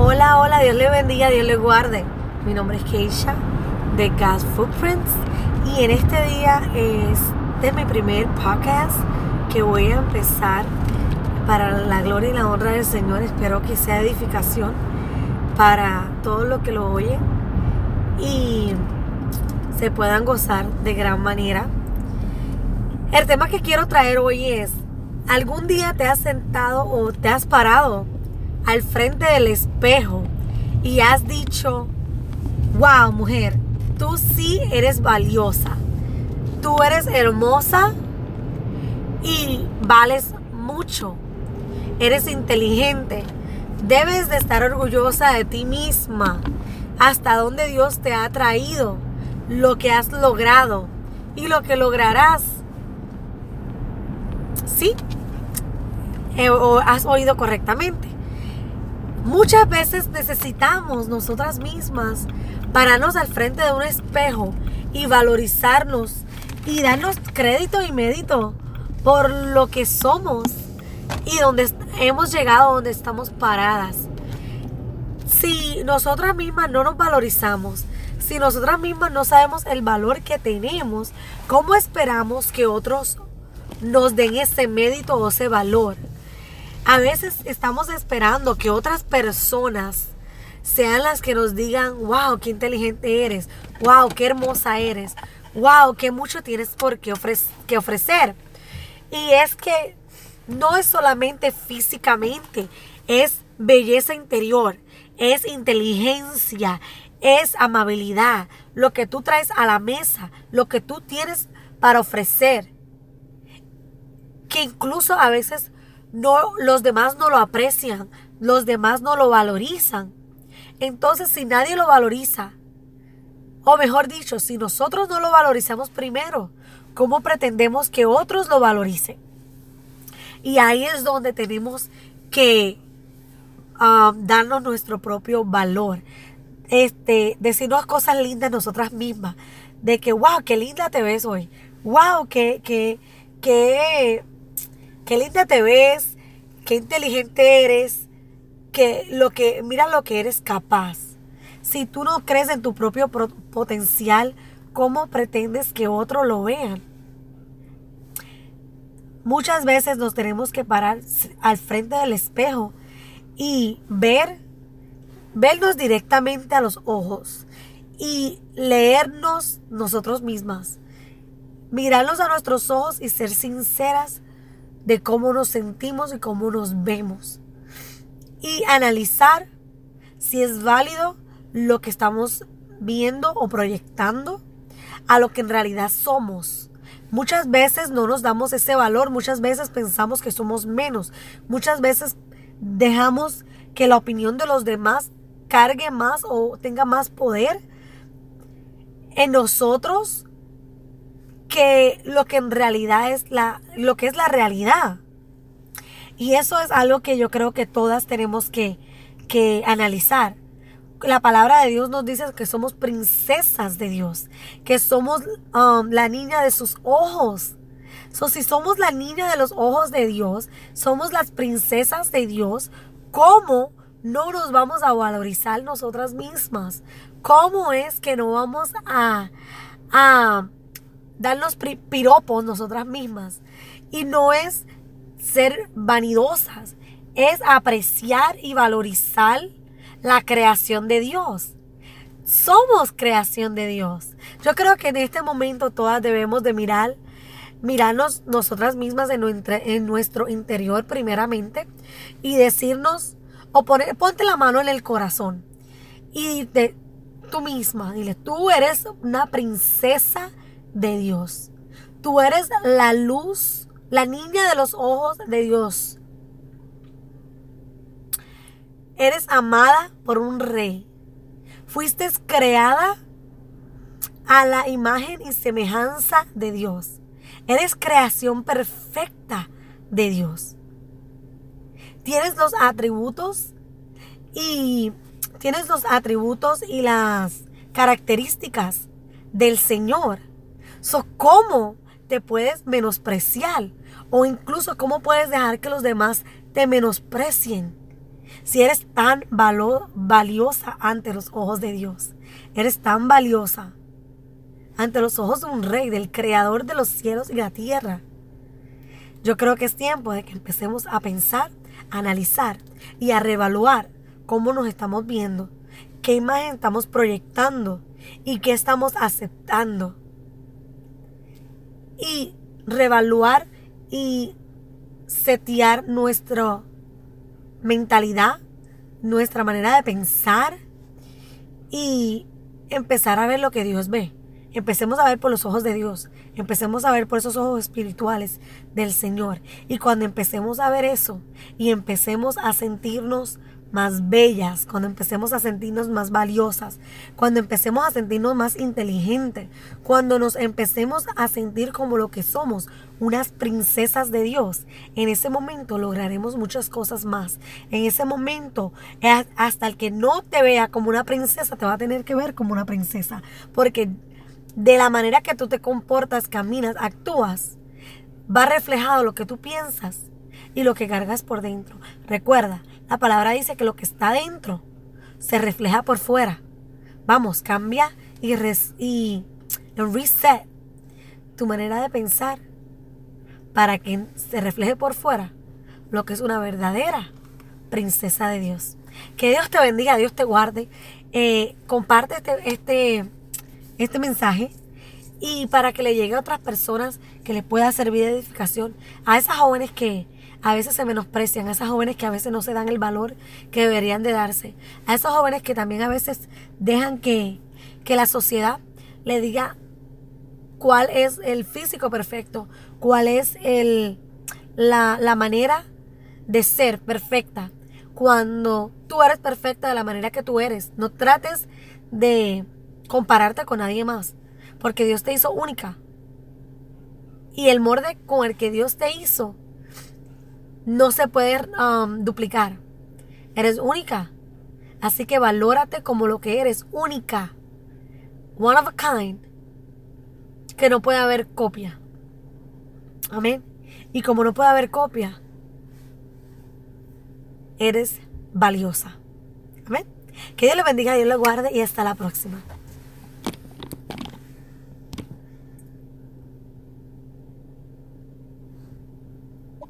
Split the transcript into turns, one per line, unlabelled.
Hola, hola, Dios le bendiga, Dios le guarde. Mi nombre es Keisha de Gas Footprints y en este día es de mi primer podcast que voy a empezar para la gloria y la honra del Señor. Espero que sea edificación para todos los que lo oyen y se puedan gozar de gran manera. El tema que quiero traer hoy es, ¿algún día te has sentado o te has parado al frente del espejo y has dicho, wow mujer, tú sí eres valiosa, tú eres hermosa y vales mucho, eres inteligente, debes de estar orgullosa de ti misma, hasta donde Dios te ha traído, lo que has logrado y lo que lograrás. Sí, eh, o has oído correctamente. Muchas veces necesitamos nosotras mismas pararnos al frente de un espejo y valorizarnos y darnos crédito y mérito por lo que somos y donde hemos llegado, donde estamos paradas. Si nosotras mismas no nos valorizamos, si nosotras mismas no sabemos el valor que tenemos, ¿cómo esperamos que otros nos den ese mérito o ese valor? A veces estamos esperando que otras personas sean las que nos digan, wow, qué inteligente eres, wow, qué hermosa eres, wow, qué mucho tienes por qué, ofrecer. Y es que no es solamente físicamente, es belleza interior, es inteligencia, es amabilidad, lo que tú traes a la mesa, lo que tú tienes para ofrecer. Que incluso a veces no, los demás no lo aprecian, los demás no lo valorizan. Entonces, si nadie lo valoriza, o mejor dicho, si nosotros no lo valorizamos primero, ¿cómo pretendemos que otros lo valoricen? Y ahí es donde tenemos que um, darnos nuestro propio valor. Este, decirnos cosas lindas nosotras mismas. De que, wow, qué linda te ves hoy. Wow, qué, qué, qué qué linda te ves, qué inteligente eres, que lo que mira lo que eres capaz. Si tú no crees en tu propio potencial, ¿cómo pretendes que otros lo vean? Muchas veces nos tenemos que parar al frente del espejo y ver, vernos directamente a los ojos y leernos nosotros mismas. Mirarnos a nuestros ojos y ser sinceras de cómo nos sentimos y cómo nos vemos. Y analizar si es válido lo que estamos viendo o proyectando a lo que en realidad somos. Muchas veces no nos damos ese valor, muchas veces pensamos que somos menos, muchas veces dejamos que la opinión de los demás cargue más o tenga más poder en nosotros que lo que en realidad es la, lo que es la realidad. Y eso es algo que yo creo que todas tenemos que, que analizar. La palabra de Dios nos dice que somos princesas de Dios, que somos um, la niña de sus ojos. So, si somos la niña de los ojos de Dios, somos las princesas de Dios, ¿cómo no nos vamos a valorizar nosotras mismas? ¿Cómo es que no vamos a, a darnos piropos nosotras mismas. Y no es ser vanidosas, es apreciar y valorizar la creación de Dios. Somos creación de Dios. Yo creo que en este momento todas debemos de mirar, mirarnos nosotras mismas en nuestro, en nuestro interior primeramente y decirnos, o poner, ponte la mano en el corazón y de tú misma, dile, tú eres una princesa de Dios. Tú eres la luz, la niña de los ojos de Dios. Eres amada por un rey. Fuiste creada a la imagen y semejanza de Dios. Eres creación perfecta de Dios. Tienes los atributos y tienes los atributos y las características del Señor So, ¿Cómo te puedes menospreciar? O incluso cómo puedes dejar que los demás te menosprecien. Si eres tan valiosa ante los ojos de Dios, eres tan valiosa ante los ojos de un rey, del creador de los cielos y la tierra. Yo creo que es tiempo de que empecemos a pensar, a analizar y a reevaluar cómo nos estamos viendo, qué imagen estamos proyectando y qué estamos aceptando. Y reevaluar y setear nuestra mentalidad, nuestra manera de pensar y empezar a ver lo que Dios ve. Empecemos a ver por los ojos de Dios. Empecemos a ver por esos ojos espirituales del Señor. Y cuando empecemos a ver eso y empecemos a sentirnos más bellas, cuando empecemos a sentirnos más valiosas, cuando empecemos a sentirnos más inteligentes, cuando nos empecemos a sentir como lo que somos, unas princesas de Dios, en ese momento lograremos muchas cosas más. En ese momento, hasta el que no te vea como una princesa, te va a tener que ver como una princesa, porque de la manera que tú te comportas, caminas, actúas, va reflejado lo que tú piensas y lo que cargas por dentro. Recuerda, la palabra dice que lo que está dentro se refleja por fuera. Vamos, cambia y, y reset tu manera de pensar para que se refleje por fuera lo que es una verdadera princesa de Dios. Que Dios te bendiga, Dios te guarde. Eh, comparte este, este, este mensaje y para que le llegue a otras personas que les pueda servir de edificación. A esas jóvenes que, a veces se menosprecian, a esas jóvenes que a veces no se dan el valor que deberían de darse, a esos jóvenes que también a veces dejan que, que la sociedad le diga cuál es el físico perfecto, cuál es el, la, la manera de ser perfecta, cuando tú eres perfecta de la manera que tú eres. No trates de compararte con nadie más, porque Dios te hizo única. Y el molde con el que Dios te hizo no se puede um, duplicar. Eres única. Así que valórate como lo que eres, única. One of a kind. Que no puede haber copia. Amén. Y como no puede haber copia, eres valiosa. Amén. Que Dios le bendiga, Dios le guarde y hasta la próxima.